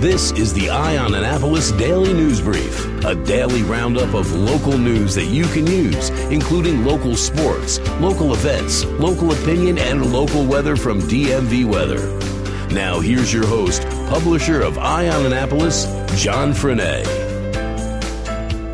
This is the Eye on Annapolis Daily News Brief, a daily roundup of local news that you can use, including local sports, local events, local opinion, and local weather from DMV Weather. Now, here's your host, publisher of Eye on Annapolis, John Frenaye.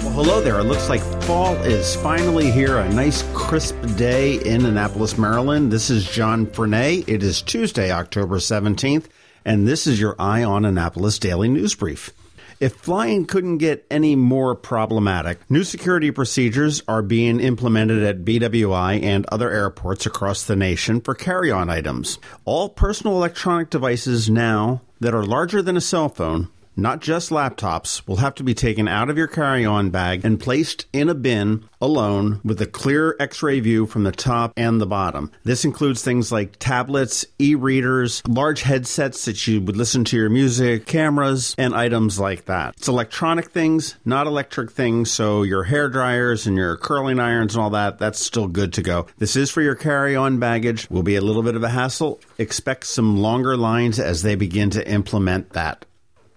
Well, hello there. It looks like fall is finally here. A nice crisp day in Annapolis, Maryland. This is John Frenaye. It is Tuesday, October 17th and this is your Eye on Annapolis Daily News Brief. If flying couldn't get any more problematic, new security procedures are being implemented at BWI and other airports across the nation for carry on items. All personal electronic devices now that are larger than a cell phone not just laptops, will have to be taken out of your carry on bag and placed in a bin alone with a clear x ray view from the top and the bottom. This includes things like tablets, e readers, large headsets that you would listen to your music, cameras, and items like that. It's electronic things, not electric things, so your hair dryers and your curling irons and all that, that's still good to go. This is for your carry on baggage, will be a little bit of a hassle. Expect some longer lines as they begin to implement that.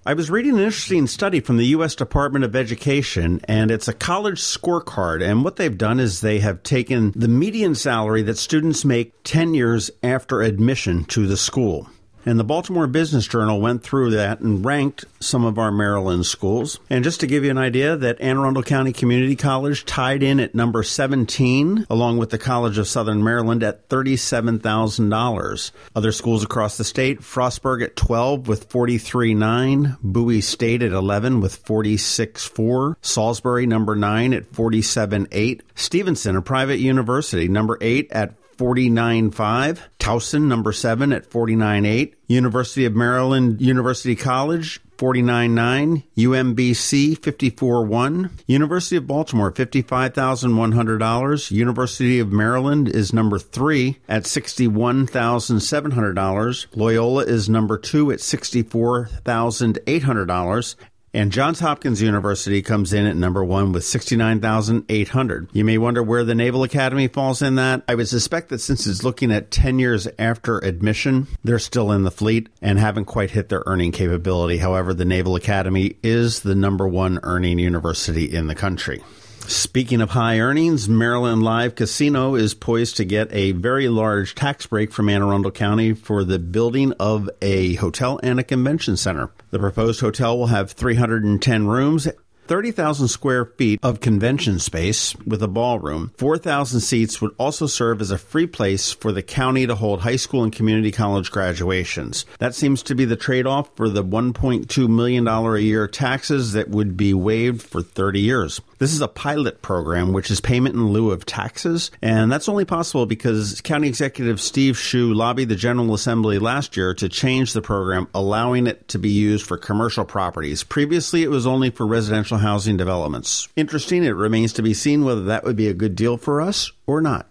I was reading an interesting study from the U.S. Department of Education, and it's a college scorecard. And what they've done is they have taken the median salary that students make 10 years after admission to the school. And the Baltimore Business Journal went through that and ranked some of our Maryland schools. And just to give you an idea, that Anne Arundel County Community College tied in at number 17, along with the College of Southern Maryland at $37,000. Other schools across the state, Frostburg at 12 with 43.9, Bowie State at 11 with 46.4, Salisbury number 9 at 47.8, Stevenson, a private university, number 8 at 49.5. Towson, number 7 at 49.8. University of Maryland University College, 49.9. UMBC, 54.1. University of Baltimore, $55,100. University of Maryland is number 3 at $61,700. Loyola is number 2 at $64,800. And Johns Hopkins University comes in at number one with 69,800. You may wonder where the Naval Academy falls in that. I would suspect that since it's looking at 10 years after admission, they're still in the fleet and haven't quite hit their earning capability. However, the Naval Academy is the number one earning university in the country. Speaking of high earnings, Maryland Live Casino is poised to get a very large tax break from Anne Arundel County for the building of a hotel and a convention center. The proposed hotel will have 310 rooms 30,000 square feet of convention space with a ballroom. 4,000 seats would also serve as a free place for the county to hold high school and community college graduations. That seems to be the trade off for the $1.2 million a year taxes that would be waived for 30 years. This is a pilot program, which is payment in lieu of taxes, and that's only possible because County Executive Steve Schuh lobbied the General Assembly last year to change the program, allowing it to be used for commercial properties. Previously, it was only for residential housing developments. Interesting, it remains to be seen whether that would be a good deal for us or not.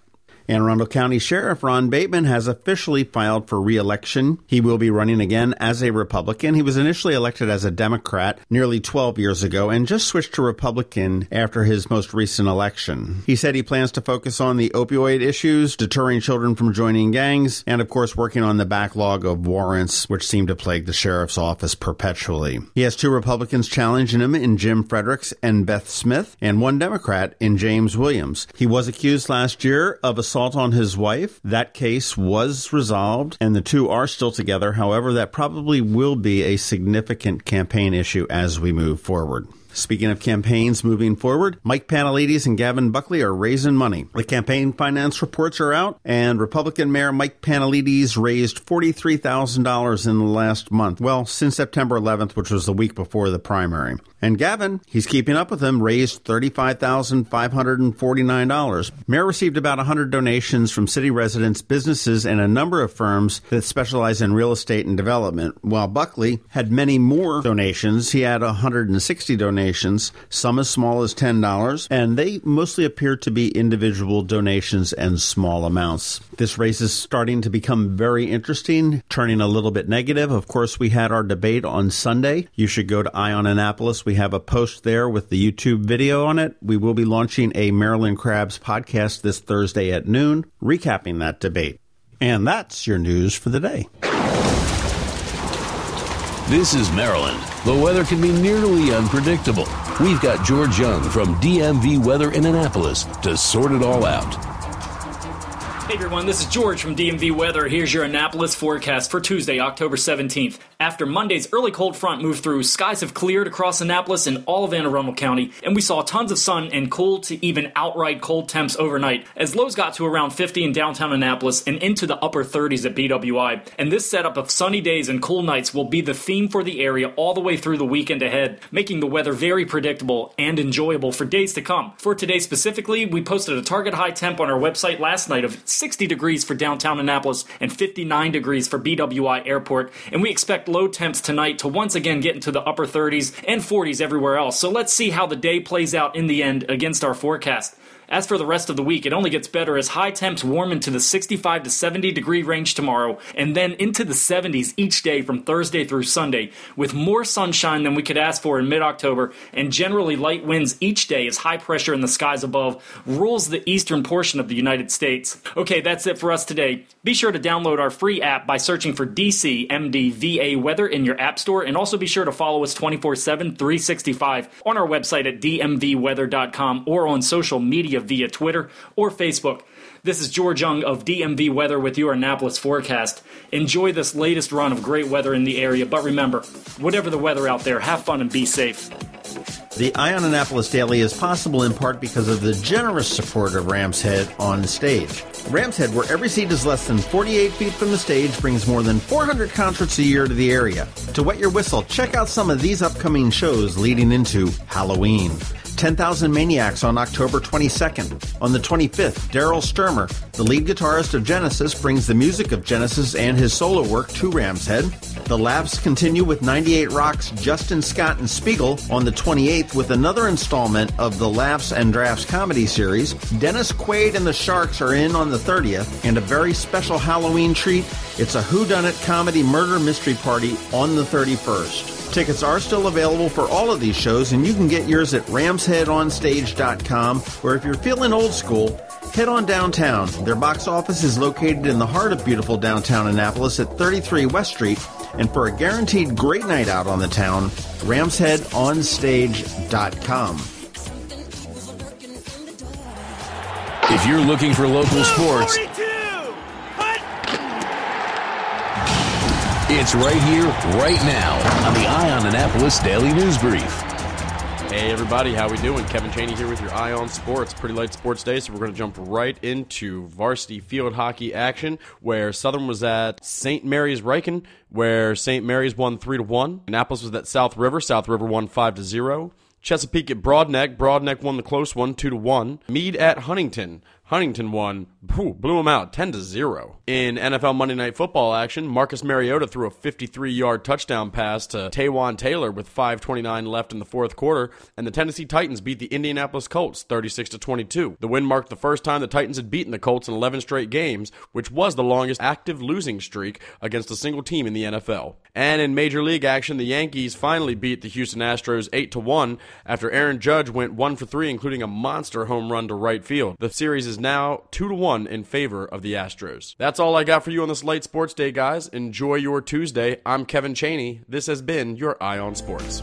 Anne Arundel County Sheriff Ron Bateman has officially filed for re-election. He will be running again as a Republican. He was initially elected as a Democrat nearly 12 years ago and just switched to Republican after his most recent election. He said he plans to focus on the opioid issues, deterring children from joining gangs, and of course working on the backlog of warrants which seem to plague the sheriff's office perpetually. He has two Republicans challenging him in Jim Fredericks and Beth Smith, and one Democrat in James Williams. He was accused last year of assault assault on his wife. That case was resolved and the two are still together. However, that probably will be a significant campaign issue as we move forward. Speaking of campaigns moving forward, Mike Pantelides and Gavin Buckley are raising money. The campaign finance reports are out, and Republican Mayor Mike Pantelides raised $43,000 in the last month. Well, since September 11th, which was the week before the primary. And Gavin, he's keeping up with him, raised $35,549. Mayor received about 100 donations from city residents, businesses, and a number of firms that specialize in real estate and development, while Buckley had many more donations. He had 160 donations some as small as $10, and they mostly appear to be individual donations and small amounts. This race is starting to become very interesting, turning a little bit negative. Of course, we had our debate on Sunday. You should go to Eye on Annapolis. We have a post there with the YouTube video on it. We will be launching a Maryland Crabs podcast this Thursday at noon, recapping that debate. And that's your news for the day. This is Maryland. The weather can be nearly unpredictable. We've got George Young from DMV Weather in Annapolis to sort it all out. Hey everyone, this is George from DMV Weather. Here's your Annapolis forecast for Tuesday, October 17th. After Monday's early cold front moved through, skies have cleared across Annapolis and all of Anne Arundel County, and we saw tons of sun and cool to even outright cold temps overnight, as lows got to around 50 in downtown Annapolis and into the upper 30s at BWI. And this setup of sunny days and cool nights will be the theme for the area all the way through the weekend ahead, making the weather very predictable and enjoyable for days to come. For today specifically, we posted a target high temp on our website last night of 60 degrees for downtown Annapolis and 59 degrees for BWI Airport, and we expect low temps tonight to once again get into the upper 30s and 40s everywhere else. So let's see how the day plays out in the end against our forecast. As for the rest of the week, it only gets better as high temps warm into the 65 to 70 degree range tomorrow, and then into the 70s each day from Thursday through Sunday, with more sunshine than we could ask for in mid October, and generally light winds each day as high pressure in the skies above rules the eastern portion of the United States. Okay, that's it for us today. Be sure to download our free app by searching for DC MDVA Weather in your App Store, and also be sure to follow us 24 7, 365 on our website at dmvweather.com or on social media via Twitter or Facebook. This is George Young of DMV Weather with your Annapolis forecast. Enjoy this latest run of great weather in the area, but remember, whatever the weather out there, have fun and be safe. The Eye on Annapolis Daily is possible in part because of the generous support of Rams Head on stage. Rams Head, where every seat is less than 48 feet from the stage, brings more than 400 concerts a year to the area. To wet your whistle, check out some of these upcoming shows leading into Halloween. 10,000 Maniacs on October 22nd. On the 25th, Daryl Stuermer, the lead guitarist of Genesis, brings the music of Genesis and his solo work to Ram's Head. The laughs continue with 98 Rock's Justin Scott and Spiegel on the 28th with another installment of the Laughs and Drafts comedy series. Dennis Quaid and the Sharks are in on the 30th, and a very special Halloween treat. It's a whodunit comedy murder mystery party on the 31st. Tickets are still available for all of these shows, and you can get yours at ramsheadonstage.com, or if you're feeling old school, head on downtown. Their box office is located in the heart of beautiful downtown Annapolis at 33 West Street, and for a guaranteed great night out on the town, ramsheadonstage.com. If you're looking for local sports, it's right here, right now on the Eye on Annapolis Daily News Brief. Hey everybody, how we doing? Kevin Chaney here with your Eye on Sports. Pretty light sports day, so we're going to jump right into varsity field hockey action, where Southern was at St. Mary's Ryken, where St. Mary's won three to one. Annapolis was at South River. South River won five to zero. Chesapeake at Broadneck. Broadneck won the close one, two to one. Meade at Huntingtown. Huntingtown won, blew them out 10 to 0. In NFL Monday Night Football action, Marcus Mariota threw a 53 yard touchdown pass to Taywan Taylor with 5.29 left in the fourth quarter, and the Tennessee Titans beat the Indianapolis Colts 36 to 22. The win marked the first time the Titans had beaten the Colts in 11 straight games, which was the longest active losing streak against a single team in the NFL. And in Major League action, the Yankees finally beat the Houston Astros 8 to 1 after Aaron Judge went 1 for 3, including a monster home run to right field. The series is now 2 to 1 in favor of the Astros. That's all I got for you on this late sports day, guys. Enjoy your Tuesday. I'm Kevin Chaney. This has been your Eye on Sports.